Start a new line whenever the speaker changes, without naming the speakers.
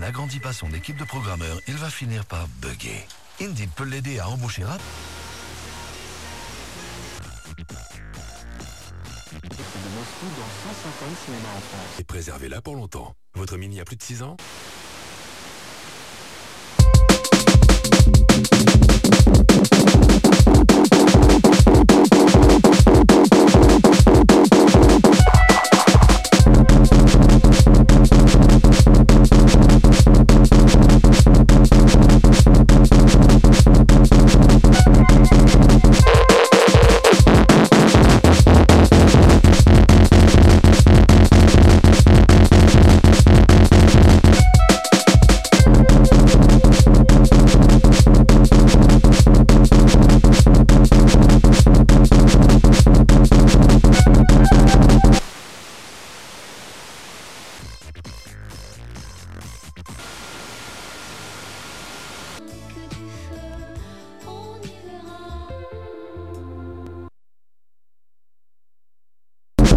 n'agrandit pas son équipe de programmeurs, il va finir par bugger. Indeed peut l'aider à embaucher rap.
Et préservez-la pour longtemps. Votre Mini a plus de 6 ans?